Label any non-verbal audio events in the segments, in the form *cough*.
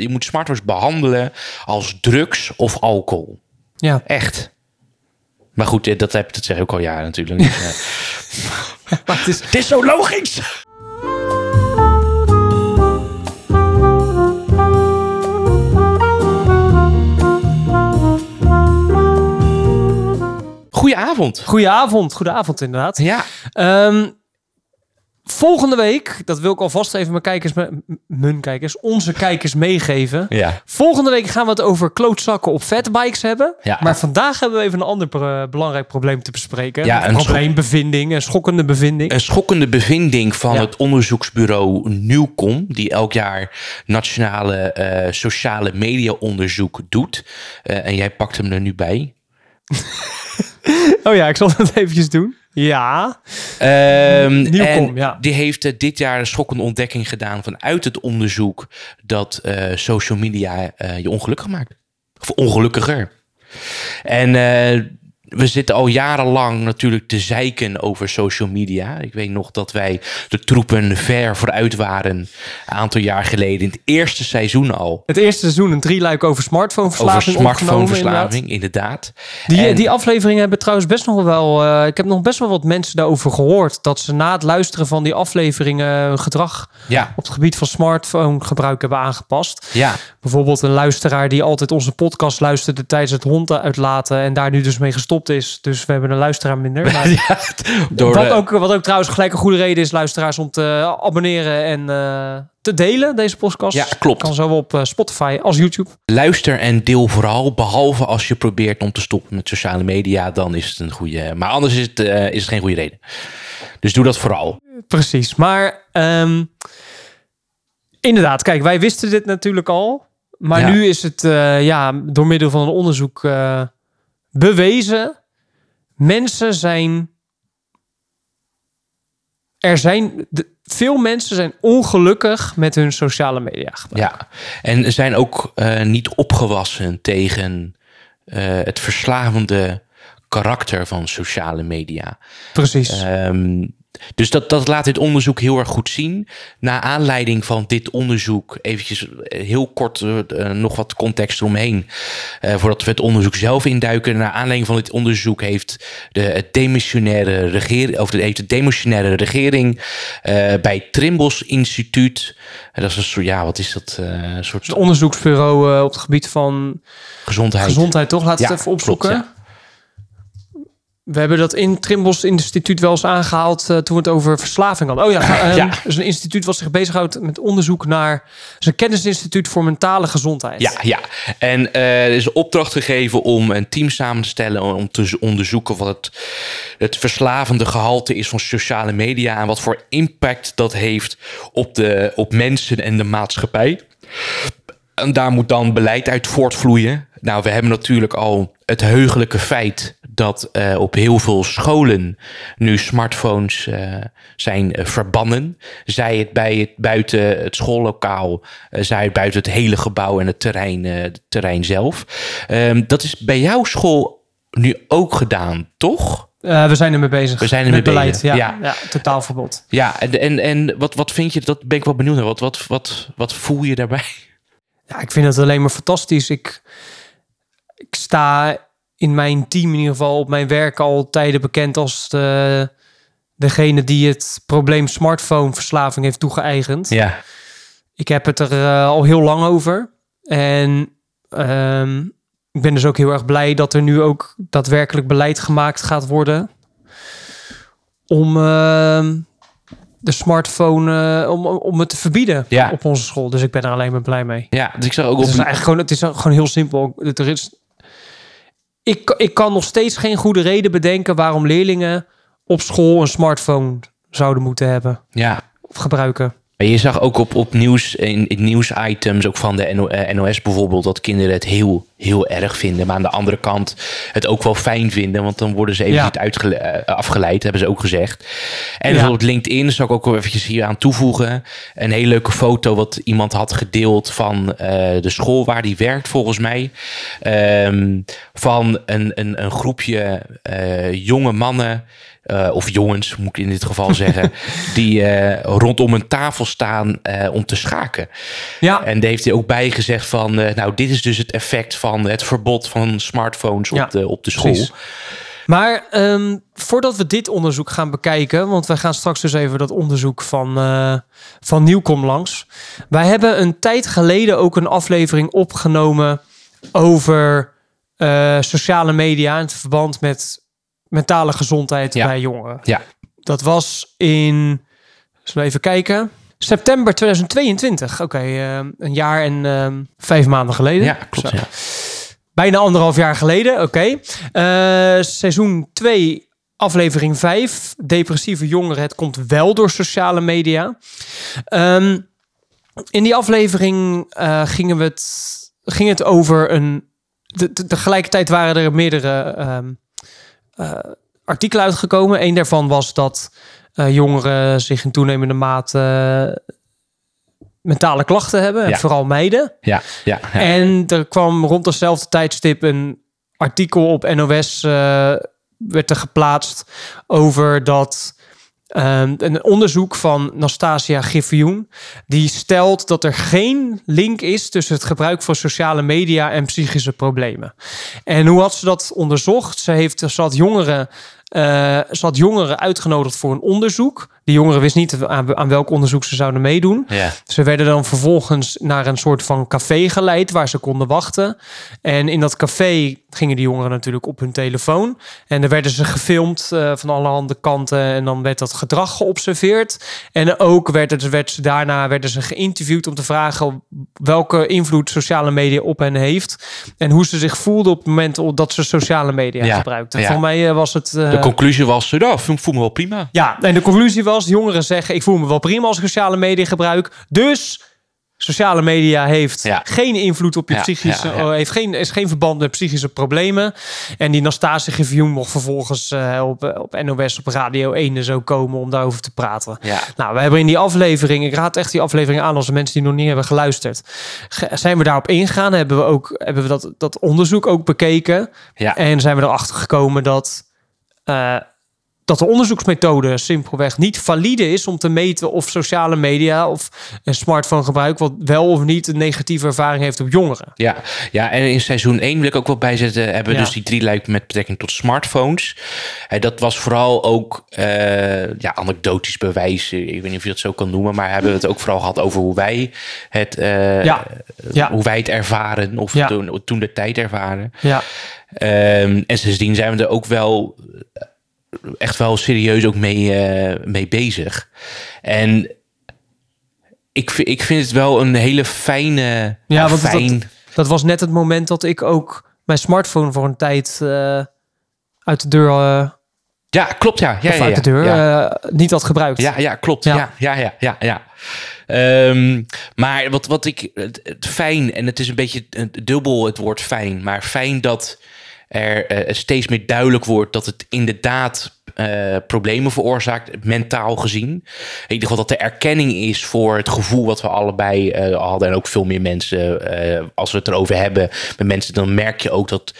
je moet smartphones behandelen als drugs of alcohol. Ja. Echt. Maar goed, dat, heb, dat zeg ik ook al jaren natuurlijk. *laughs* Dus, eh, Maar het is, het is zo logisch. Goedenavond. goedenavond, goedenavond inderdaad. Ja, Ehm, volgende week, dat wil ik alvast even mijn kijkers, mijn, kijkers, onze kijkers meegeven. ja. Volgende week gaan we het over klootzakken op fatbikes hebben. Ja. Maar vandaag hebben we even een ander belangrijk probleem te bespreken. Ja, een een probleembevinding, een schokkende bevinding. Een schokkende bevinding van Ja. het onderzoeksbureau Nieuwkom, die elk jaar nationale eh, sociale media onderzoek doet. Eh, en jij pakt hem er nu bij. *laughs* Oh ja, ik zal het eventjes doen. Ja. Nieuwkom, ja. Die heeft eh, dit jaar een schokkende ontdekking gedaan vanuit het onderzoek dat eh, social media eh, je ongelukkig maakt. Of ongelukkiger. En eh, we zitten al jarenlang natuurlijk te zeiken over social media. Ik weet nog dat wij de troepen ver vooruit waren een aantal jaar geleden. In het eerste seizoen al. Het eerste seizoen een drieluik over Over smartphoneverslaving inderdaad. smartphoneverslaving, inderdaad. Die, En- die afleveringen hebben trouwens best nog wel... eh, ik heb nog best wel wat mensen daarover gehoord. Dat ze na het luisteren van die afleveringen hun gedrag Ja, op het gebied van smartphonegebruik hebben aangepast. ja. Bijvoorbeeld een luisteraar die altijd onze podcast luisterde tijdens het hond uitlaten en daar nu dus mee gestopt is. Dus we hebben een luisteraar minder. *laughs* Maar ja door wat, de- ook, wat ook trouwens gelijk een goede reden is, luisteraars, om te abonneren en eh, te delen, deze podcast. Ja, klopt. Kan zo op eh, Spotify als YouTube. Luister en deel vooral. Behalve als je probeert om te stoppen met sociale media, dan is het een goede. Maar anders is het, eh, is het geen goede reden. Dus doe dat vooral. Precies. Maar ehm, inderdaad, kijk, wij wisten dit natuurlijk al. Maar Ja. nu is het eh, ja, door middel van een onderzoek eh, bewezen. Mensen zijn. Er zijn. de- veel mensen zijn ongelukkig met hun sociale media gebruik. Ja. En zijn ook eh, niet opgewassen tegen eh, het verslavende karakter van sociale media. Precies. Ehm, dus dat, dat laat dit onderzoek heel erg goed zien. Na aanleiding van dit onderzoek, eventjes eh, heel kort eh, eh, nog wat context eromheen. voordat we het onderzoek zelf induiken. Naar aanleiding van dit onderzoek heeft de het demissionaire regering, of de, heeft de demissionaire regering bij het Trimbos Instituut. dat is een soort, ja, wat is dat? een soort het onderzoeksbureau op het gebied van gezondheid. gezondheid, toch? Laten we Ja, het even opzoeken. klopt, ja. We hebben dat in Trimbos Instituut wel eens aangehaald eh, toen we het over verslaving hadden. Oh ja, *laughs* ehm, Ja. is een instituut wat zich bezighoudt met onderzoek naar... Is een kennisinstituut voor mentale gezondheid. Ja, ja. En eh, er is opdracht gegeven om een team samen te stellen om te onderzoeken wat het, het verslavende gehalte is van sociale media en wat voor impact dat heeft op, de, op mensen en de maatschappij. En daar moet dan beleid uit voortvloeien. Nou, we hebben natuurlijk al het heugelijke feit dat eh, op heel veel scholen nu smartphones eh, zijn eh, verbannen. Zij het bij het buiten het schoollokaal, zij het buiten het hele gebouw en het terrein, het terrein zelf. Ehm, dat is bij jouw school nu ook gedaan, toch? We zijn ermee bezig. We zijn met ermee beleid. bezig, Ja, ja. ja. totaalverbod. Ja, en, en, en wat, wat vind je, dat ben ik wel benieuwd naar. Wat, wat, wat, wat voel je daarbij? Ja, ik vind het alleen maar fantastisch. Ik, ik sta in mijn team in ieder geval op mijn werk al tijden bekend als de, degene die het probleem smartphoneverslaving heeft toegeëigend. Ja, Ik heb het er eh, al heel lang over. En ehm, ik ben dus ook heel erg blij dat er nu ook daadwerkelijk beleid gemaakt gaat worden. Om ehm, de smartphone, eh, om, om het te verbieden Ja. op onze school. Dus ik ben er alleen maar blij mee. ja dus ik zag ook Het op is eigenlijk gewoon, het is gewoon heel simpel. Er is, ik, ik kan nog steeds geen goede reden bedenken waarom leerlingen op school een smartphone zouden moeten hebben ja, of gebruiken. Maar je zag ook op, op nieuws, in, in nieuwsitems, ook van de NO, eh, NOS bijvoorbeeld, dat kinderen het heel, heel erg vinden. Maar aan de andere kant het ook wel fijn vinden, want dan worden ze even Ja. niet uitgele- eh, afgeleid, hebben ze ook gezegd. En Ja. bijvoorbeeld LinkedIn, zal ik ook wel eventjes hier aan toevoegen. Een hele leuke foto wat iemand had gedeeld van eh, de school waar die werkt, volgens mij. Ehm, van een, een, een groepje eh, jonge mannen eh, of jongens moet ik in dit geval zeggen, *laughs* die eh, rondom een tafel staan eh, om te schaken. Ja. En daar heeft hij ook bij gezegd van, nou, dit is dus het effect van het verbod van smartphones Ja, op, de, op de school. precies. Maar ehm, voordat we dit onderzoek gaan bekijken, want wij gaan straks dus even dat onderzoek van, eh, van Nieuwkom langs. Wij hebben een tijd geleden ook een aflevering opgenomen over sociale media in het verband met mentale gezondheid Ja. bij jongeren. Ja. Dat was in, zullen we even kijken, september 2022. Oké, eh, een jaar en ehm, vijf maanden geleden. Ja, klopt. Ja. Bijna anderhalf jaar geleden, oké. Eh, seizoen 2, aflevering 5. Depressieve jongeren, het komt wel door sociale media. Ehm, in die aflevering eh, gingen we het, ging het over een... De, de- tegelijkertijd waren er meerdere ehm, eh, artikelen uitgekomen. Eén daarvan was dat eh, jongeren zich in toenemende mate eh, mentale klachten hebben. En Ja. vooral meiden. Ja, ja, ja. En er kwam rond hetzelfde tijdstip een artikel op NOS eh, werd er geplaatst over dat ehm, een onderzoek van Nastasia Griffioen die stelt dat er geen link is tussen het gebruik van sociale media en psychische problemen. En hoe had ze dat onderzocht? Ze heeft ze had jongeren ze had jongeren uitgenodigd voor een onderzoek. Die jongeren wist niet aan, aan welk onderzoek ze zouden meedoen. ja. Ze werden dan vervolgens naar een soort van café geleid waar ze konden wachten. En in dat café gingen die jongeren natuurlijk op hun telefoon. En dan werden ze gefilmd eh, van allerhande kanten. En dan werd dat gedrag geobserveerd. En ook werd, het, werd ze, daarna werden ze geïnterviewd om te vragen welke invloed sociale media op hen heeft. En hoe ze zich voelden op het moment dat ze sociale media Ja, gebruikten. ja. Voor mij eh, was het. eh, De conclusie was, nou, voel voel me wel prima. ja, en de conclusie was: jongeren zeggen: Ik voel me wel prima als ik sociale media gebruik. Dus sociale media heeft Ja. geen invloed op je Ja, psychische, ja, oh, heeft geen, is geen verband met psychische problemen. En die Nastasia Review mocht vervolgens eh, op, op NOS op Radio 1 en zo komen om daarover te praten. Nou, we hebben in die aflevering, ik raad echt die aflevering aan als de mensen die nog niet hebben geluisterd, ge- zijn we daarop ingegaan. Hebben we ook hebben we dat, dat onderzoek ook bekeken. En zijn we erachter gekomen dat, eh, dat de onderzoeksmethode simpelweg niet valide is om te meten of sociale media of een smartphone gebruik wat wel of niet een negatieve ervaring heeft op jongeren. Ja, ja, en in seizoen 1 wil ik ook wel bijzetten, hebben we Ja. dus die drie luik met betrekking tot smartphones. Eh, dat was vooral ook eh, ja, anekdotisch bewijs, ik weet niet of je dat zo kan noemen, maar hebben we het ook vooral gehad over hoe wij het, Ja. Ja. hoe wij het ervaren, of toen, toen de tijd ervaren. Ja, Ehm, en sindsdien zijn we er ook wel eh, echt wel serieus ook mee, eh, mee bezig. En ik, ik vind het wel een hele fijne, ja, want fijn... dat was net het moment dat ik ook mijn smartphone voor een tijd eh, uit de deur, Ja, klopt, ja. ja, ja, uit de deur Ja, niet had gebruikt. ja, ja, klopt. Ja. Ja, ja, ja, ja. Ehm, maar wat, wat ik... Het, fijn, en het is een beetje dubbel het woord fijn... maar fijn dat er eh, steeds meer duidelijk wordt... dat het inderdaad eh, problemen veroorzaakt, mentaal gezien. In ieder geval dat er erkenning is voor het gevoel... wat we allebei eh, hadden. En ook veel meer mensen, als we het erover hebben... met mensen, dan merk je ook dat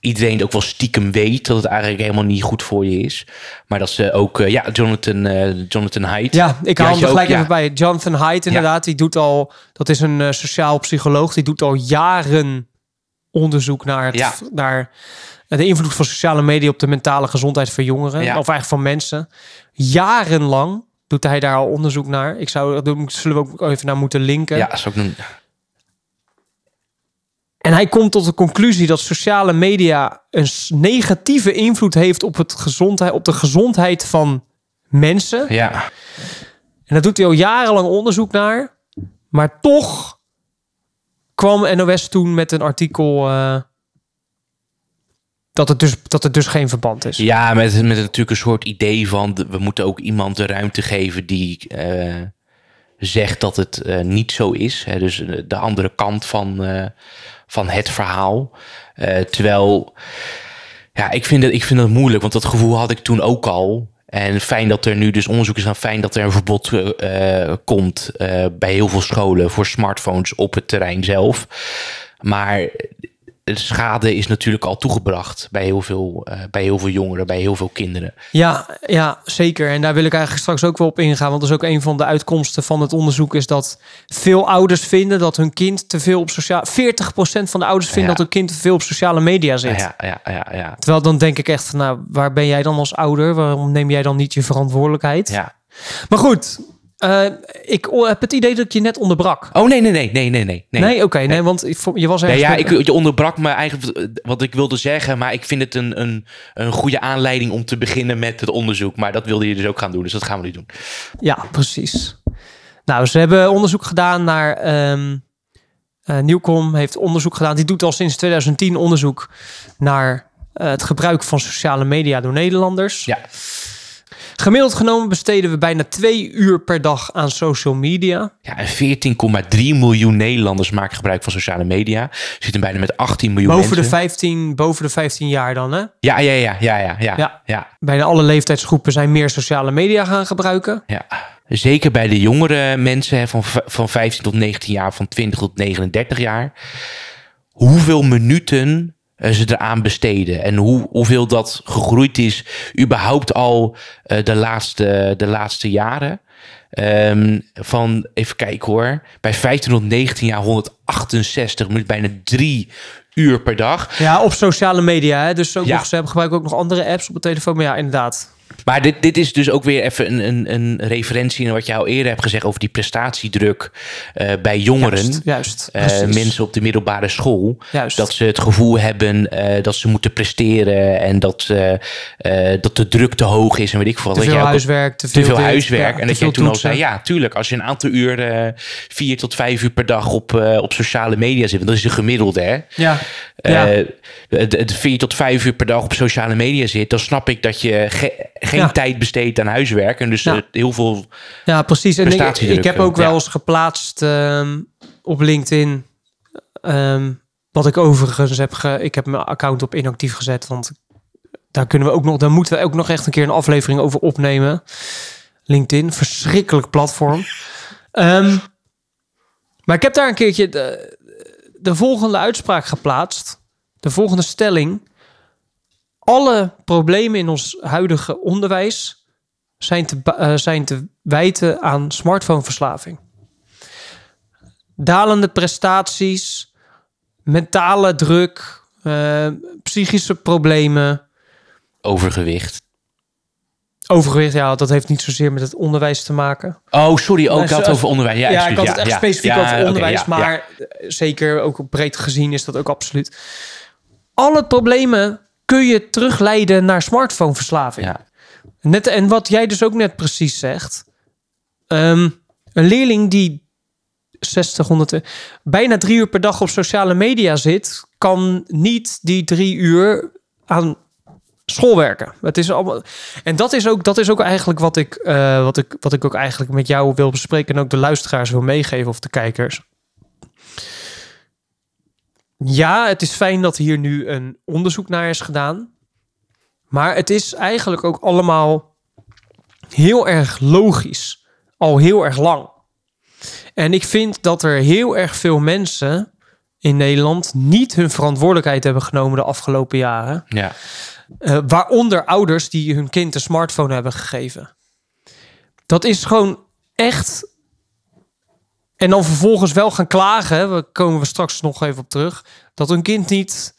iedereen het ook wel stiekem weet dat het eigenlijk helemaal niet goed voor je is. Maar dat ze ook, eh, ja, Jonathan, eh, Jonathan Haidt. Ja, ik haal hem er gelijk ook, even bij. Jonathan Haidt inderdaad, die doet al... Dat is een eh, sociaal psycholoog. Die doet al jaren onderzoek naar, het, Ja. naar de invloed van sociale media... op de mentale gezondheid van jongeren. Of eigenlijk van mensen. Jarenlang doet hij daar al onderzoek naar. Ik zou, daar zullen we ook even naar moeten linken. Ja, zou ik doen. En hij komt tot de conclusie dat sociale media een negatieve invloed heeft op, het gezondheid, op de gezondheid van mensen. Ja, En daar doet hij al jarenlang onderzoek naar. Maar toch kwam NOS toen met een artikel eh, dat, het dus, dat het dus geen verband is. ja met, met natuurlijk een soort idee van... we moeten ook iemand de ruimte geven die eh, zegt dat het eh, niet zo is. Hè? Dus de andere kant van, van het verhaal. Eh, terwijl, ja, ik vind, het, ik vind het moeilijk, want dat gevoel had ik toen ook al. En fijn dat er nu dus onderzoek is aan fijn dat er een verbod eh, komt eh, bij heel veel scholen voor smartphones op het terrein zelf. Maar de schade is natuurlijk al toegebracht bij heel veel, eh, bij heel veel jongeren, bij heel veel kinderen. Ja, ja, zeker. En daar wil ik eigenlijk straks ook wel op ingaan. Want dat is ook een van de uitkomsten van het onderzoek. Is dat veel ouders vinden dat hun kind te veel op sociaal... 40% van de ouders vinden Ja. dat hun kind te veel op sociale media zit. Ja, ja, ja, ja. Terwijl dan denk ik echt, nou, waar ben jij dan als ouder? Waarom neem jij dan niet je verantwoordelijkheid? ja. Maar goed, eh, ik heb het idee dat ik je net onderbrak. Oh nee, nee, nee, nee, nee, nee. Nee, oké, nee, want je was Nee, ergens... ja, met- ik, je onderbrak me eigenlijk eh, wat ik wilde zeggen, maar ik vind het een, een, een goede aanleiding om te beginnen met het onderzoek. Maar dat wilde je dus ook gaan doen, dus dat gaan we nu doen. Ja, precies. Nou, ze hebben onderzoek gedaan naar... ehm eh, Nieuwkom heeft onderzoek gedaan. Die doet al sinds 2010 onderzoek naar het gebruik van sociale media door Nederlanders. Ja. Gemiddeld genomen besteden we bijna twee uur per dag aan social media. Ja, en 14,3 miljoen Nederlanders maken gebruik van sociale media. Zitten bijna met 18 miljoen Boven de, mensen. 15, boven de 15 jaar dan, hè? Ja, ja, ja, ja, ja, ja, Ja. ja, Bijna alle leeftijdsgroepen zijn meer sociale media gaan gebruiken. ja. Zeker bij de jongere mensen van, van 15 tot 19 jaar, van 20 tot 39 jaar. Hoeveel minuten ze eraan besteden. En hoe, hoeveel dat gegroeid is, überhaupt al eh, de, laatste, de laatste jaren. Ehm, van, even kijken hoor, bij 15 tot 19 jaar 168 minuten, bijna drie uur per dag. Ja, op sociale media. Hè? Dus ook Ja. nog, ze hebben gebruiken ook nog andere apps op de telefoon. Maar ja, inderdaad. Maar dit, dit is dus ook weer even een, een, een referentie naar wat je al eerder hebt gezegd over die prestatiedruk eh, bij jongeren. Juist, juist. Eh, mensen op de middelbare school. Juist. Dat ze het gevoel hebben eh, dat ze moeten presteren en dat, dat de druk te hoog is en weet ik veel. te Dat veel huiswerk, te te veel, veel dit, huiswerk. ja, en dat jij toen al zei, ja, tuurlijk, als je een aantal uur, vier tot vijf uur per dag op, op sociale media zit, want dat is de gemiddelde, hè? Ja, ja. Vier tot vijf uur per dag op sociale media zit, dan snap ik dat je ge- geen Ja. tijd besteedt aan huiswerk. En dus Ja. eh, heel veel. ja, precies. En ik, heb ook ja. wel eens geplaatst ehm, op LinkedIn. ehm, wat ik overigens heb ge, Ik heb mijn account op inactief gezet. Want daar kunnen we ook nog. Daar moeten we ook nog echt een keer een aflevering over opnemen. LinkedIn, verschrikkelijk platform. *laughs* Ehm, maar ik heb daar een keertje de, de volgende uitspraak geplaatst. De volgende stelling. Alle problemen in ons huidige onderwijs zijn te, eh, zijn te wijten aan smartphoneverslaving. Dalende prestaties, mentale druk, eh, psychische problemen, Overgewicht. overgewicht. Ja, dat heeft niet zozeer met het onderwijs te maken. Oh, sorry. Ook had over onderwijs. Ja, Ja, ik had het echt ja, specifiek over onderwijs, maar eh, zeker ook breed gezien is dat ook absoluut. Alle problemen kun je terugleiden naar smartphoneverslaving. Ja. Net, en wat jij dus ook net precies zegt. ehm, een leerling die 60, 100, eh, bijna drie uur per dag op sociale media zit, kan niet die drie uur aan school werken. Het is allemaal, en dat is ook, dat is ook eigenlijk wat ik, eh, wat, ik, wat ik ook eigenlijk met jou wil bespreken en ook de luisteraars wil meegeven of de kijkers. Ja, het is fijn dat hier nu een onderzoek naar is gedaan. Maar het is eigenlijk ook allemaal heel erg logisch. Al heel erg lang. En ik vind dat er heel erg veel mensen in Nederland niet hun verantwoordelijkheid hebben genomen de afgelopen jaren. Ja. Eh, waaronder ouders die hun kind een smartphone hebben gegeven. Dat is gewoon echt. En dan vervolgens wel gaan klagen. We komen we straks nog even op terug. Dat hun kind niet.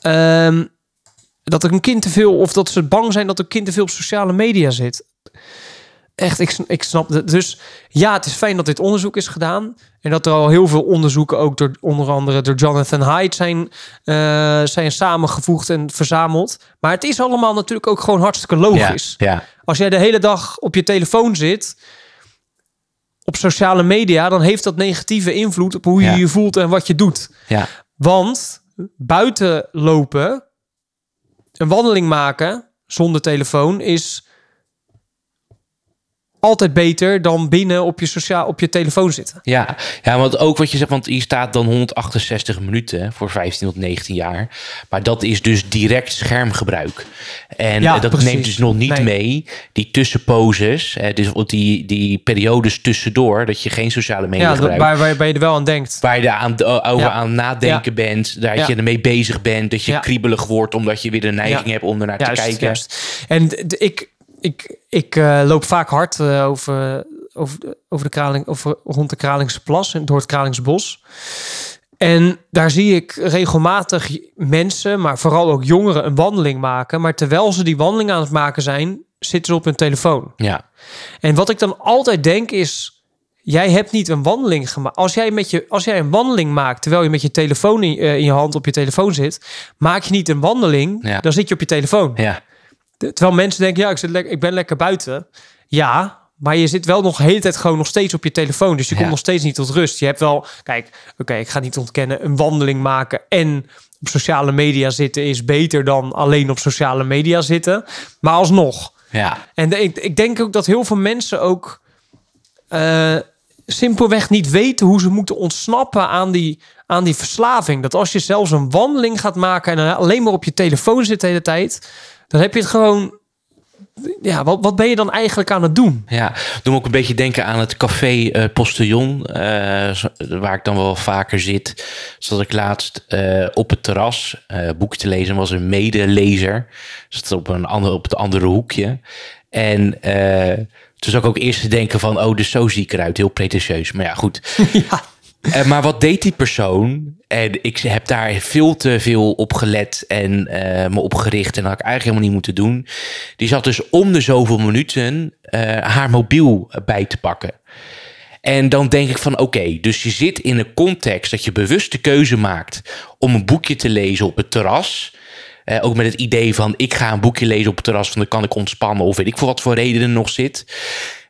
ehm, dat een kind te veel. Of dat ze bang zijn dat een kind te veel op sociale media zit. Echt, ik, ik snap het. Dus ja, het is fijn dat dit onderzoek is gedaan. En dat er al heel veel onderzoeken, ook door onder andere door Jonathan Haidt, zijn, eh, zijn samengevoegd en verzameld. Maar het is allemaal natuurlijk ook gewoon hartstikke logisch. Ja, ja. Als jij de hele dag op je telefoon zit, op sociale media, dan heeft dat negatieve invloed op hoe je Ja. je voelt en wat je doet. ja. Want buiten lopen, een wandeling maken zonder telefoon is altijd beter dan binnen op je, sociaal, op je telefoon zitten. Ja, ja, want ook wat je zegt, want hier staat dan 168 minuten voor 15 tot 19 jaar. Maar dat is dus direct schermgebruik. En Ja, eh, dat precies. neemt dus nog niet Nee. mee die tussenposes, dus die, die periodes tussendoor, dat je geen sociale media Ja, dat- gebruikt. waar, waar, waar je er wel aan denkt. Waar je aan, over Ja. aan nadenken bent, dat Ja. je ermee bezig bent, dat je kriebelig wordt omdat je weer de neiging hebt om ernaar te kijken. juist. En ik, ik, ik eh, loop vaak hard eh, over, over, over de kraling, over, rond de Kralingse Plas en door het Kralingse Bos. En daar zie ik regelmatig mensen, maar vooral ook jongeren, een wandeling maken. Maar terwijl ze die wandeling aan het maken zijn, zitten ze op hun telefoon. Ja, En wat ik dan altijd denk is, jij hebt niet een wandeling gemaakt. Als jij, met je, als jij een wandeling maakt terwijl je met je telefoon in, eh, in je hand op je telefoon zit, maak je niet een wandeling, Ja. dan zit je op je telefoon. ja, Terwijl mensen denken, ja, ik, zit lekker, ik ben lekker buiten. Ja, maar je zit wel nog de hele tijd gewoon nog steeds op je telefoon. Dus je Ja. komt nog steeds niet tot rust. Je hebt wel, kijk, oké, ik ga niet ontkennen, een wandeling maken en op sociale media zitten is beter dan alleen op sociale media zitten. Maar alsnog. ja. En de- ik, ik denk ook dat heel veel mensen ook eh, simpelweg niet weten hoe ze moeten ontsnappen aan die, aan die verslaving. Dat als je zelfs een wandeling gaat maken en alleen maar op je telefoon zit de hele tijd, dan heb je het gewoon. Ja, wat, wat ben je dan eigenlijk aan het doen? Ja, doe me ook een beetje denken aan het café eh Postillon, eh, waar ik dan wel vaker zit. Zat ik laatst eh, op het terras boekje te lezen, was een medelezer. Zat op, een ander, op het andere hoekje. En toen zag ik ook eerst te denken van, oh, dus zo zie ik eruit. Heel pretentieus, maar ja, goed. *laughs* ja. Eh, maar wat deed die persoon? En ik heb daar veel te veel op gelet en eh, me op gericht. En dat had ik eigenlijk helemaal niet moeten doen. Die zat dus om de zoveel minuten eh, haar mobiel bij te pakken. En dan denk ik van oké, dus je zit in een context dat je bewust de keuze maakt om een boekje te lezen op het terras. Ook met het idee van ik ga een boekje lezen op het terras, van dan kan ik ontspannen of weet ik voor wat voor redenen nog zit.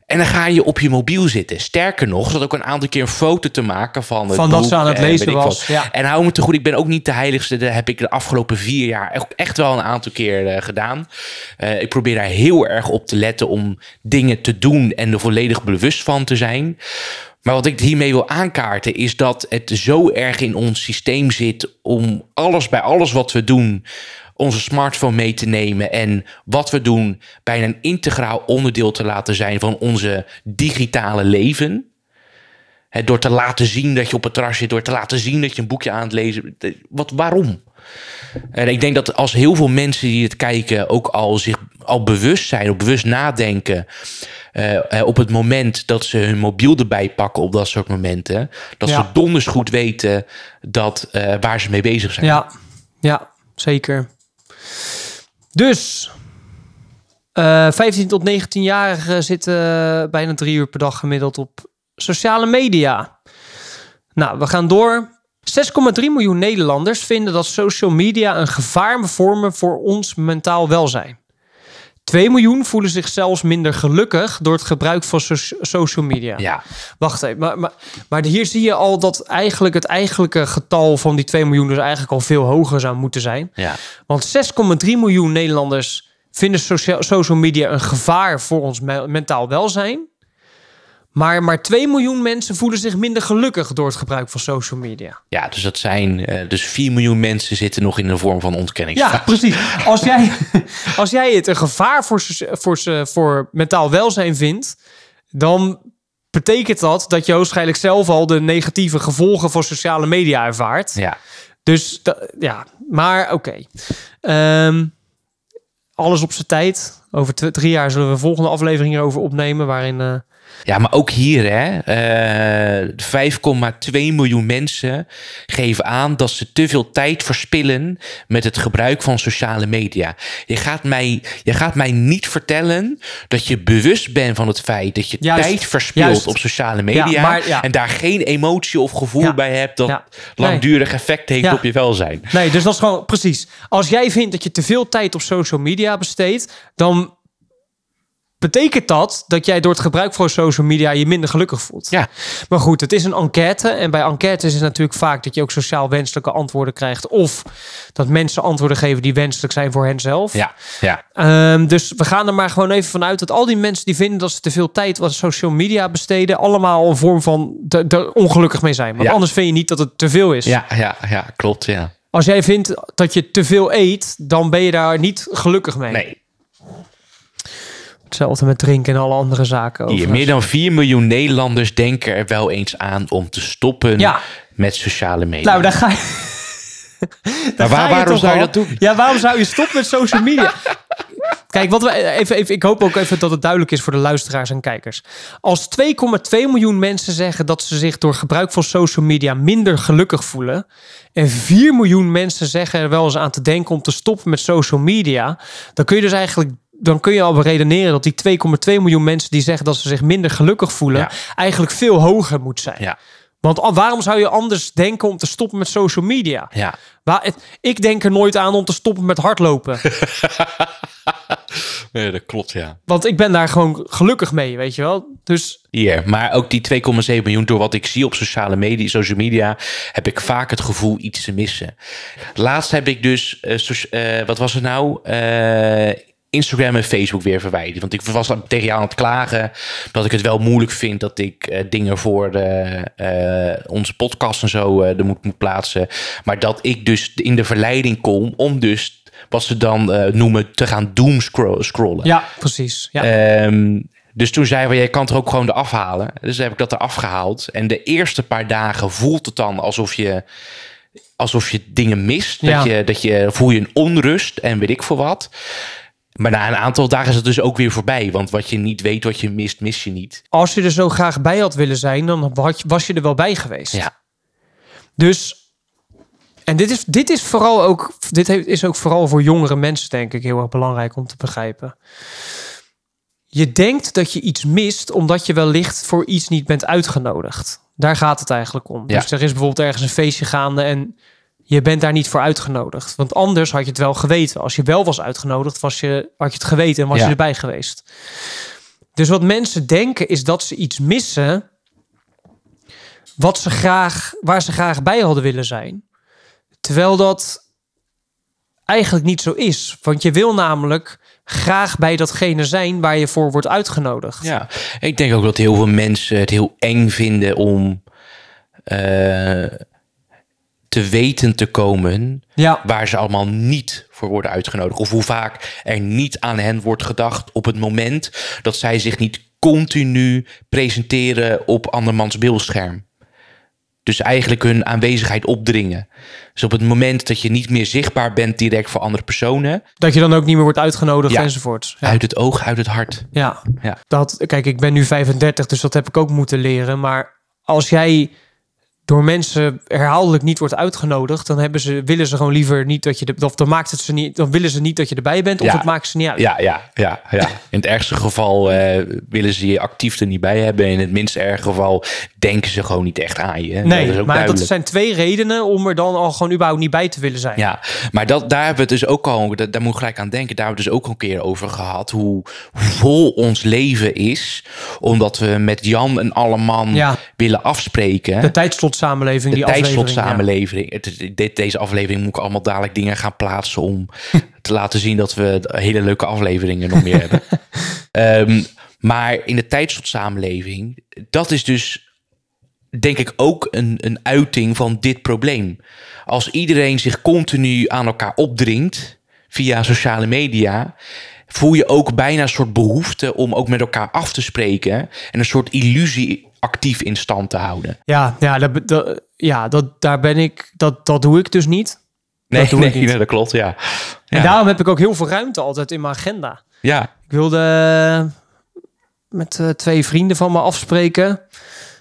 En dan ga je op je mobiel zitten. Sterker nog, zat ook een aantal keer een foto te maken van het Van dat boek, ze aan het lezen was, ja. En hou me te goed, ik ben ook niet de heiligste. Dat heb ik de afgelopen vier jaar echt, echt wel een aantal keer eh, gedaan. Eh, ik probeer daar heel erg op te letten om dingen te doen en er volledig bewust van te zijn. Maar wat ik hiermee wil aankaarten is dat het zo erg in ons systeem zit om alles bij alles wat we doen onze smartphone mee te nemen en wat we doen bijna een integraal onderdeel te laten zijn van onze digitale leven. Door te laten zien dat je op het terras zit, door te laten zien dat je een boekje aan het lezen bent. Wat, waarom? En ik denk dat als heel veel mensen die het kijken ook al zich al bewust zijn, of bewust nadenken. eh, eh, op het moment dat ze hun mobiel erbij pakken op dat soort momenten. Dat Ja. ze donders goed weten dat, eh, waar ze mee bezig zijn. Ja, ja, zeker. Dus, eh 15 tot 19-jarigen zitten bijna drie uur per dag gemiddeld op sociale media. Nou, we gaan door. 6,3 miljoen Nederlanders vinden dat social media een gevaar vormen voor ons mentaal welzijn. 2 miljoen voelen zich zelfs minder gelukkig door het gebruik van so- social media. Ja, Wacht even, maar, maar, maar hier zie je al dat eigenlijk het eigenlijke getal van die 2 miljoen dus eigenlijk al veel hoger zou moeten zijn. ja. Want 6,3 miljoen Nederlanders vinden socia- social media een gevaar voor ons me- mentaal welzijn. Maar maar 2 miljoen mensen voelen zich minder gelukkig door het gebruik van social media. ja dus dat zijn. eh, dus 4 miljoen mensen zitten nog in een vorm van ontkenningsfase. Ja, precies. Als jij, *laughs* als jij het een gevaar voor, voor, voor mentaal welzijn vindt, dan betekent dat dat je waarschijnlijk zelf al de negatieve gevolgen van sociale media ervaart. Ja. Dus ja, maar oké. Ehm, alles op zijn tijd. Over drie jaar zullen we een volgende aflevering hierover opnemen. Waarin. eh, Ja, maar ook hier, hè, eh 5,2 miljoen mensen geven aan dat ze te veel tijd verspillen met het gebruik van sociale media. Je gaat mij, je gaat mij niet vertellen dat je bewust bent van het feit dat je Juist, tijd verspilt juist. op sociale media Ja, maar ja. en daar geen emotie of gevoel Ja, bij hebt dat. Nee. langdurig effect heeft op je welzijn. nee, dus dat is gewoon precies. Als jij vindt dat je te veel tijd op social media besteedt, dan betekent dat dat jij door het gebruik van social media je minder gelukkig voelt. Ja. Maar goed, het is een enquête. En bij enquêtes is het natuurlijk vaak dat je ook sociaal wenselijke antwoorden krijgt. Of dat mensen antwoorden geven die wenselijk zijn voor henzelf. Ja, ja. Ehm, dus we gaan er maar gewoon even vanuit dat al die mensen die vinden dat ze te veel tijd aan social media besteden, allemaal een vorm van er ongelukkig mee zijn. Want Ja. anders vind je niet dat het te veel is. Ja, ja, ja, klopt, ja. Als jij vindt dat je te veel eet, dan ben je daar niet gelukkig mee. Nee, Hetzelfde met drinken en alle andere zaken. overigens. meer dan 4 miljoen Nederlanders denken er wel eens aan om te stoppen Ja. met sociale media. Nou, daar ga je. *laughs* waar, waarom zou je dat doen? Ja, waarom zou je stoppen met social media? *laughs* Kijk, wat we even, even, ik hoop ook even dat het duidelijk is voor de luisteraars en kijkers. Als 2,2 miljoen mensen zeggen dat ze zich door gebruik van social media minder gelukkig voelen. En 4 miljoen mensen zeggen er wel eens aan te denken om te stoppen met social media. Dan kun je dus eigenlijk. Dan kun je al beredeneren dat die 2,2 miljoen mensen die zeggen dat ze zich minder gelukkig voelen, Ja. eigenlijk veel hoger moet zijn. Ja, Want waarom zou je anders denken om te stoppen met social media? ja. Waar, ik denk er nooit aan om te stoppen met hardlopen. *laughs* Nee, dat klopt, ja. Want ik ben daar gewoon gelukkig mee, weet je wel. Dus Hier, maar ook die 2,7 miljoen, door wat ik zie op sociale media, social media, heb ik vaak het gevoel iets te missen. Laatst heb ik dus, eh, eh, wat was het nou? Eh, Instagram en Facebook weer verwijderd. Want ik was tegen jou aan het klagen dat ik het wel moeilijk vind dat ik eh, dingen voor de, eh, onze podcast en zo eh, er moet, moet plaatsen. Maar dat ik dus in de verleiding kom om dus wat ze dan noemen te gaan doomscrollen. ja, precies. Ja. Ehm, dus toen zei we, jij kan het er ook gewoon eraf halen. Dus heb ik dat eraf gehaald. En de eerste paar dagen voelt het dan alsof je, alsof je dingen mist. Dat, Ja. je, dat je voel je een onrust en weet ik veel wat. Maar na een aantal dagen is het dus ook weer voorbij. Want wat je niet weet, wat je mist, mis je niet. Als je er zo graag bij had willen zijn, dan had was je er wel bij geweest. Ja, Dus, en dit is, dit is vooral ook, dit is ook vooral voor jongere mensen, denk ik, heel erg belangrijk om te begrijpen. Je denkt dat je iets mist omdat je wellicht voor iets niet bent uitgenodigd. Daar gaat het eigenlijk om. Ja. Dus er is bijvoorbeeld ergens een feestje gaande en je bent daar niet voor uitgenodigd. Want anders had je het wel geweten. Als je wel was uitgenodigd, was je, had je het geweten en was Ja. je erbij geweest. Dus wat mensen denken is dat ze iets missen wat ze graag, waar ze graag bij hadden willen zijn. Terwijl dat eigenlijk niet zo is. Want je wil namelijk graag bij datgene zijn waar je voor wordt uitgenodigd. ja. Ik denk ook dat heel veel mensen het heel eng vinden om eh, te weten te komen Ja, waar ze allemaal niet voor worden uitgenodigd. Of hoe vaak er niet aan hen wordt gedacht op het moment dat zij zich niet continu presenteren op andermans beeldscherm. Dus eigenlijk hun aanwezigheid opdringen. Dus op het moment dat je niet meer zichtbaar bent direct voor andere personen, dat je dan ook niet meer wordt uitgenodigd Ja. enzovoort. Ja. uit het oog, uit het hart. Ja. Ja. Dat, kijk, ik ben nu 35, dus dat heb ik ook moeten leren. Maar als jij door mensen herhaaldelijk niet wordt uitgenodigd, dan hebben ze, willen ze gewoon liever niet dat je de, of dan maakt het ze niet, dan willen ze niet dat je erbij bent, of Ja. het maakt ze niet uit. Ja, ja, ja, ja. In het ergste geval eh, willen ze je actief er niet bij hebben. In het minst erge geval denken ze gewoon niet echt aan je. Nee, maar duidelijk. dat zijn twee redenen om er dan al gewoon überhaupt niet bij te willen zijn. Ja, maar dat, daar hebben we het dus ook al, dat- daar moet ik gelijk aan denken, daar hebben we het dus ook een keer over gehad, hoe vol ons leven is, omdat we met Jan en alle man Ja. willen afspreken. De tijdslotsamenleving, de die ja. tijdslot-samenleving. Dit- Deze aflevering moet ik allemaal dadelijk dingen gaan plaatsen om *laughs* te laten zien dat we hele leuke afleveringen nog meer hebben. *laughs* Ehm, maar in de tijdslot-samenleving, dat is dus denk ik ook een, een uiting van dit probleem. Als iedereen zich continu aan elkaar opdringt via sociale media, voel je ook bijna een soort behoefte om ook met elkaar af te spreken en een soort illusie actief in stand te houden. Ja, ja, dat, dat- ja dat, daar ben ik, dat, dat doe ik dus niet. Nee, Dat doe *laughs* nee, ik niet. nee, dat klopt, ja. En daarom heb ik ook heel veel ruimte altijd in mijn agenda. Ja, Ik wilde eh, met eh, twee vrienden van me afspreken.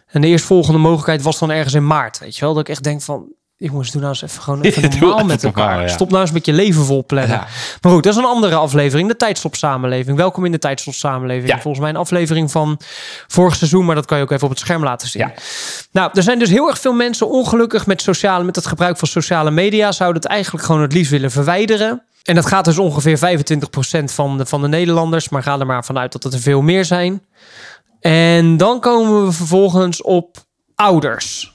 En de eerstvolgende mogelijkheid was dan ergens in maart. Weet je wel? Dat ik echt denk van... Jongens, doe nou eens even gewoon *laughs* even normaal even met elkaar. ja. Stop nou eens met je leven vol plannen. Ja. Maar goed, dat is een andere aflevering. De tijdstopsamenleving. Welkom in de tijdstopsamenleving. Ja. Volgens mij een aflevering van vorig seizoen. Maar dat kan je ook even op het scherm laten zien. Nou, er zijn dus heel erg veel mensen ongelukkig met, sociale, met het gebruik van sociale media. Zouden het eigenlijk gewoon het liefst willen verwijderen. En dat gaat dus ongeveer 25% van de, van de Nederlanders, maar ga er maar vanuit dat het er veel meer zijn. En dan komen we vervolgens op ouders.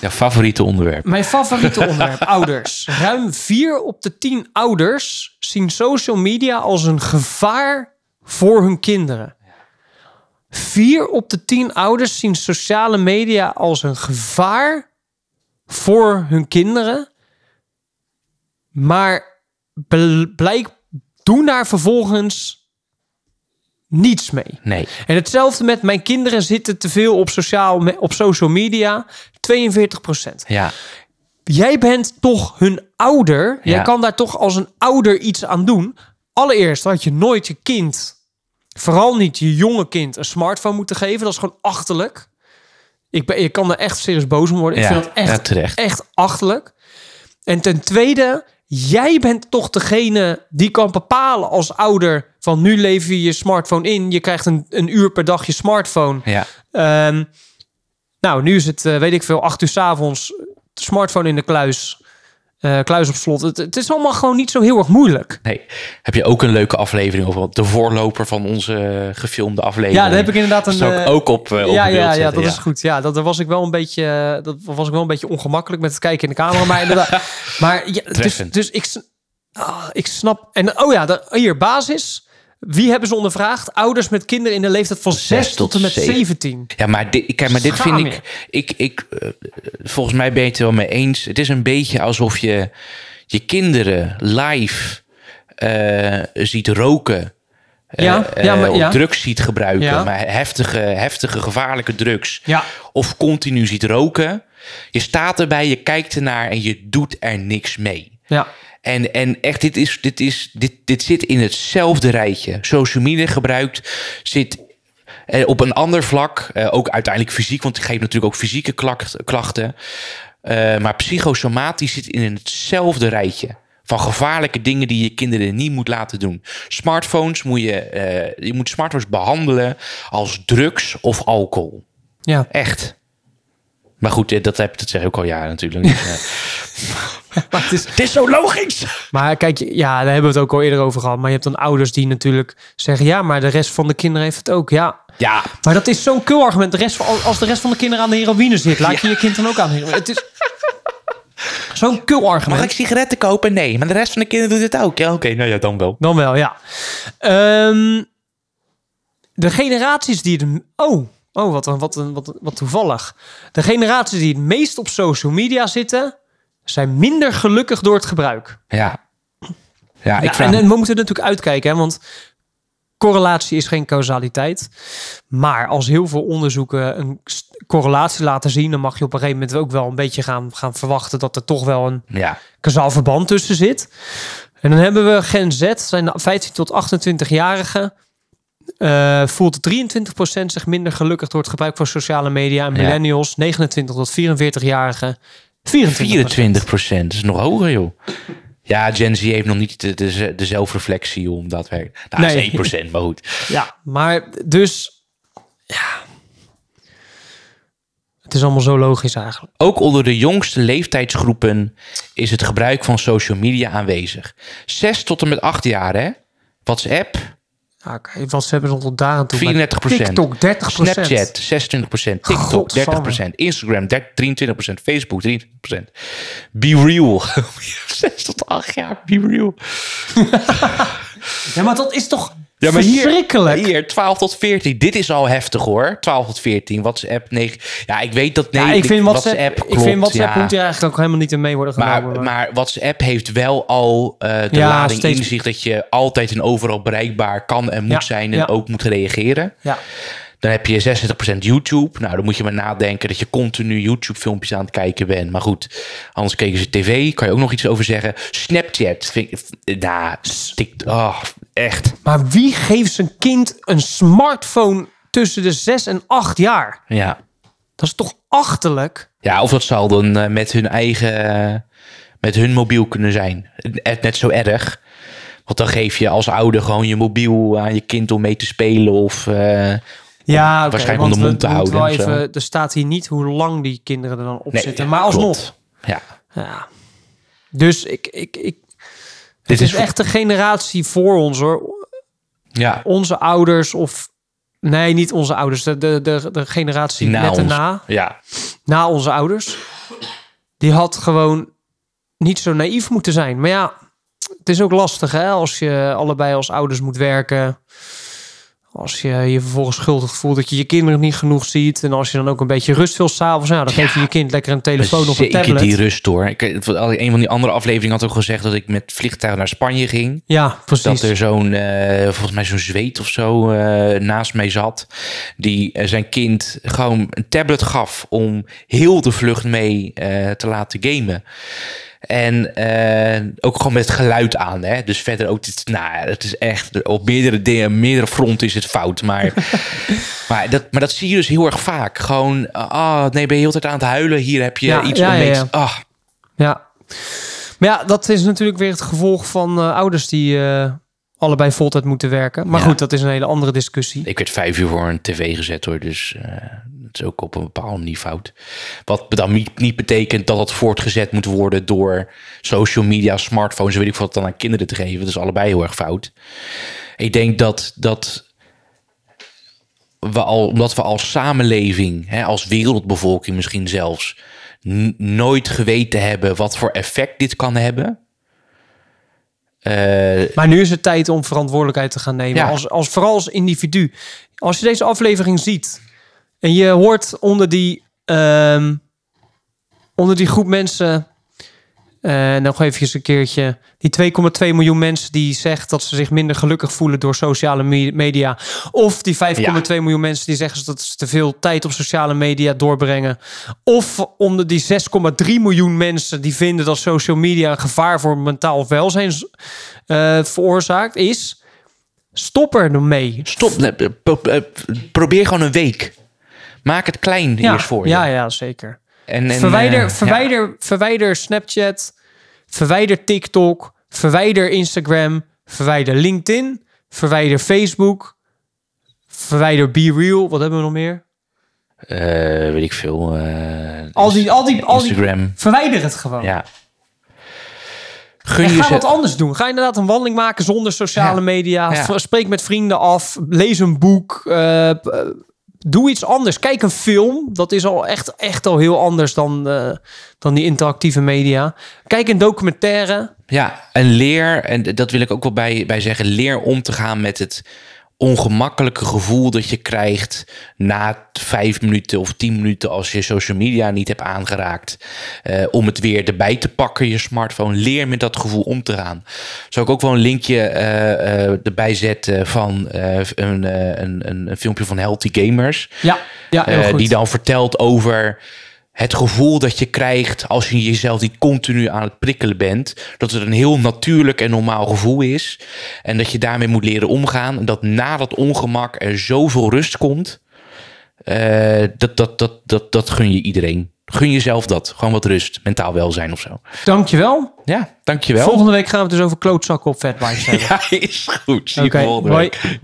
Ja, favoriete onderwerp. Mijn favoriete *laughs* onderwerp, ouders. Ruim 4 op de 10 ouders zien social media als een gevaar voor hun kinderen. 4 op de 10 ouders zien sociale media als een gevaar voor hun kinderen. Maar bl- blijk doen daar vervolgens niets mee. Nee. En hetzelfde met mijn kinderen zitten te veel op, sociaal, op social media. 42% Ja. Jij bent toch hun ouder. Jij kan daar toch als een ouder iets aan doen. Allereerst had je nooit je kind, vooral niet je jonge kind, een smartphone moeten geven. Dat is gewoon achterlijk. Ik, ben, ik kan er echt serieus boos om worden. Ik Ja, vind dat echt, terecht. echt achterlijk. En ten tweede, jij bent toch degene die kan bepalen als ouder van nu lever je je smartphone in. Je krijgt een, een uur per dag je smartphone. Ja. Ehm, nou, nu is het, eh, weet ik veel, acht uur 's avonds. Smartphone in de kluis. eh, kluis op slot. Het, het is allemaal gewoon niet zo heel erg moeilijk. Nee. Heb je ook een leuke aflevering over de voorloper van onze gefilmde aflevering? Ja, daar heb ik inderdaad een. Ik eh, ook op, op ja, ja, ja, zetten, dat is goed. Ja, dat, was ik wel een beetje, dat was ik wel een beetje ongemakkelijk met het kijken in de camera. Maar inderdaad, *laughs* maar ja, dus, dus ik, ah, ik snap. En oh ja, de, hier basis. Wie hebben ze ondervraagd? Ouders met kinderen in de leeftijd van 6 tot en met zeven. 17. Ja, maar dit, kijk, maar dit Schaam vind ik, ik, ik eh, volgens mij ben je het er wel mee eens. Het is een beetje alsof je je kinderen live eh, ziet roken. eh, Ja, ja, maar- ja. drugs ziet gebruiken, Ja. maar heftige, heftige, gevaarlijke drugs. Ja. Of continu ziet roken. Je staat erbij, je kijkt ernaar en je doet er niks mee. Ja. En, en echt, dit, is, dit, is, dit, dit zit in hetzelfde rijtje. Social media gebruikt zit eh, op een ander vlak. eh, ook uiteindelijk fysiek, want ik geef natuurlijk ook fysieke klachten. Eh, maar psychosomatisch zit in hetzelfde rijtje. Van gevaarlijke dingen die je kinderen niet moet laten doen. Smartphones moet je, je moet smartphones behandelen als drugs of alcohol. Ja. Echt. Maar goed, dat, heb, dat zeg ik ook al jaren natuurlijk. *laughs* *laughs* Maar het is, het is zo logisch. Maar kijk, ja, daar hebben we het ook al eerder over gehad. Maar je hebt dan ouders die natuurlijk zeggen... ja, maar de rest van de kinderen heeft het ook. Ja, Ja, maar dat is zo'n kul argument. De rest van, als de rest van de kinderen aan de heroïne zit... laat je je kind dan ook aan de heroïne. Het is zo'n kul Mag argument. ik sigaretten kopen? Nee. Maar de rest van de kinderen doet het ook. Ja, oké. nou ja, dan wel. Dan wel, ja. Ehm, de generaties die... Oh, oh wat, een- wat, een- wat, wat toevallig. De generaties die het meest op social media zitten... zijn minder gelukkig door het gebruik. Ja. Ja, ik Ja, en, en we moeten natuurlijk uitkijken, hè, want correlatie is geen causaliteit. Maar als heel veel onderzoeken een correlatie laten zien, dan mag je op een gegeven moment ook wel een beetje gaan, gaan verwachten dat er toch wel een Ja. kausaal verband tussen zit. En dan hebben we Gen Z, zijn de 15 tot 28-jarigen. eh voelt 23% zich minder gelukkig door het gebruik van sociale media. En Ja. millennials, 29 tot 44-jarigen, 24%. 24 procent. Dat is nog hoger, joh. Ja, Gen Z heeft nog niet de, de, de zelfreflectie om dat werk. Nou, Nee. is 1 procent, maar goed. Ja, maar dus... Ja. Het is allemaal zo logisch eigenlijk. Ook onder de jongste leeftijdsgroepen is het gebruik van social media aanwezig. 6 tot en met 8 jaar, hè? WhatsApp, Ja, oké, WhatsApp is tot daar aan toe. 34 maar TikTok 30 Snapchat 26% TikTok Godsamme. 30% Instagram 23% Facebook 23% Be Real. *laughs* 6 tot 8 jaar, Be Real. *laughs* Ja, maar dat is toch Ja, maar hier- verschrikkelijk? Hier, 12 tot 14. Dit is al heftig hoor. 12 tot 14. WhatsApp 9. Ja, ik weet dat nee, ja, ik vind WhatsApp, klopt, ik vind WhatsApp ja. moet hier eigenlijk ook helemaal niet in mee worden genomen. Maar, maar WhatsApp heeft wel al eh, de Ja, lading steeds- in zich dat je altijd en overal bereikbaar kan en moet zijn en ook moet reageren. ja. Dan heb je 26% YouTube. Nou, dan moet je maar nadenken dat je continu YouTube-filmpjes aan het kijken bent. Maar goed, anders keken ze tv. Kan je ook nog iets over zeggen. Snapchat. Vind ik, nou, stik, oh, echt. maar wie geeft zijn kind een smartphone tussen de 6 en 8 jaar? Ja. Dat is toch achterlijk? Ja, of dat zal dan eh, met hun eigen, eh, met hun mobiel kunnen zijn. Net, net zo erg. Want dan geef je als ouder gewoon je mobiel aan je kind om mee te spelen of eh, Ja, waarschijnlijk om de mond te houden. even, er staat hier niet hoe lang die kinderen er dan op Nee, zitten. Maar alsnog. Ja. Ja. Dus ik, ik, ik, Dit is, echt de generatie voor ons hoor. Ja, Onze ouders of... Nee, niet onze ouders. De, de, de, de generatie na net ons. erna. ja. Na onze ouders. Die had gewoon niet zo naïef moeten zijn. Maar ja, het is ook lastig hè. Als je allebei als ouders moet werken. Als je je vervolgens schuldig voelt dat je je kinderen niet genoeg ziet. En als je dan ook een beetje rust wil s'avonds. Nou, dan geef je je kind lekker een telefoon of een tablet. die rust hoor. Ik, een van die andere afleveringen had ook gezegd dat ik met vliegtuig naar Spanje ging. Ja, precies. Dat er zo'n, eh, volgens mij zo'n zweet of zo eh, naast mij zat. Die eh, zijn kind gewoon een tablet gaf om heel de vlucht mee te laten gamen. En eh, ook gewoon met het geluid aan. Hè? Dus verder ook, dit, nou, het is echt op meerdere dingen, meerdere fronten is het fout. Maar, *laughs* maar, dat, maar dat zie je dus heel erg vaak. Gewoon, ah, nee, ben je heel tijd aan het huilen. Hier heb je Ja, iets ja, om mee ja, ja. Ah, Ja. Maar ja, dat is natuurlijk weer het gevolg van eh, ouders die eh, allebei voltijd moeten werken. Maar Ja. goed, dat is een hele andere discussie. Ik werd vijf uur voor een tv gezet hoor, dus eh het is ook op een bepaalde manier fout. Wat dan niet, niet betekent dat het voortgezet moet worden door social media, smartphones, weet ik wat dan aan kinderen te geven. Dat is allebei heel erg fout. Ik denk dat, dat we al, omdat we als samenleving, hè, als wereldbevolking misschien zelfs, nooit geweten hebben wat voor effect dit kan hebben. Eh, Maar nu is het tijd om verantwoordelijkheid te gaan nemen. Ja. Als, als, vooral als individu. Als je deze aflevering ziet en je hoort onder die, ehm, onder die groep mensen. Eh nog even een keertje. Die 2,2 miljoen mensen die zegt dat ze zich minder gelukkig voelen door sociale me- media. Of die 5,2 miljoen mensen die zeggen dat ze te veel tijd op sociale media doorbrengen. Of onder die 6,3 miljoen mensen die vinden dat social media een gevaar voor mentaal welzijn eh, veroorzaakt, is. Stop er mee. Stop. eh, Probeer gewoon een week. Maak het klein Ja, eerst voor je. ja, ja, zeker. En, en, verwijder, eh, verwijder, verwijder Snapchat, verwijder TikTok, verwijder Instagram, verwijder LinkedIn, verwijder Facebook, verwijder Be Real. Wat hebben we nog meer? Eh, weet ik veel. eh, Al die, al die, al die, Instagram. verwijder het gewoon. Ja. Gun En je ga wat anders doen. Ga inderdaad een wandeling maken zonder sociale Ja. media. Ja. Spreek met vrienden af. Lees een boek. Doe iets anders. Kijk een film. Dat is al echt, echt al heel anders dan, eh, dan die interactieve media. Kijk een documentaire. Ja, en leer, en dat wil ik ook wel bij, bij zeggen, leer om te gaan met het ongemakkelijke gevoel dat je krijgt na vijf minuten of tien minuten als je social media niet hebt aangeraakt. eh, om het weer erbij te pakken, je smartphone. Leer met dat gevoel om te gaan. Zou ik ook wel een linkje eh, eh, erbij zetten van een, een, een, filmpje van Healthy Gamers. Ja, ja heel goed. die dan vertelt over het gevoel dat je krijgt als je jezelf niet continu aan het prikkelen bent. Dat het een heel natuurlijk en normaal gevoel is. En dat je daarmee moet leren omgaan. En dat na dat ongemak er zoveel rust komt. Eh, dat, dat, dat, dat, dat gun je iedereen. Gun jezelf dat. Gewoon wat rust. Mentaal welzijn of zo. Dankjewel. Ja, dankjewel. Volgende week gaan we het dus over klootzakken op Fatbikes hebben. *laughs* Ja, is goed. Zie je volgende week.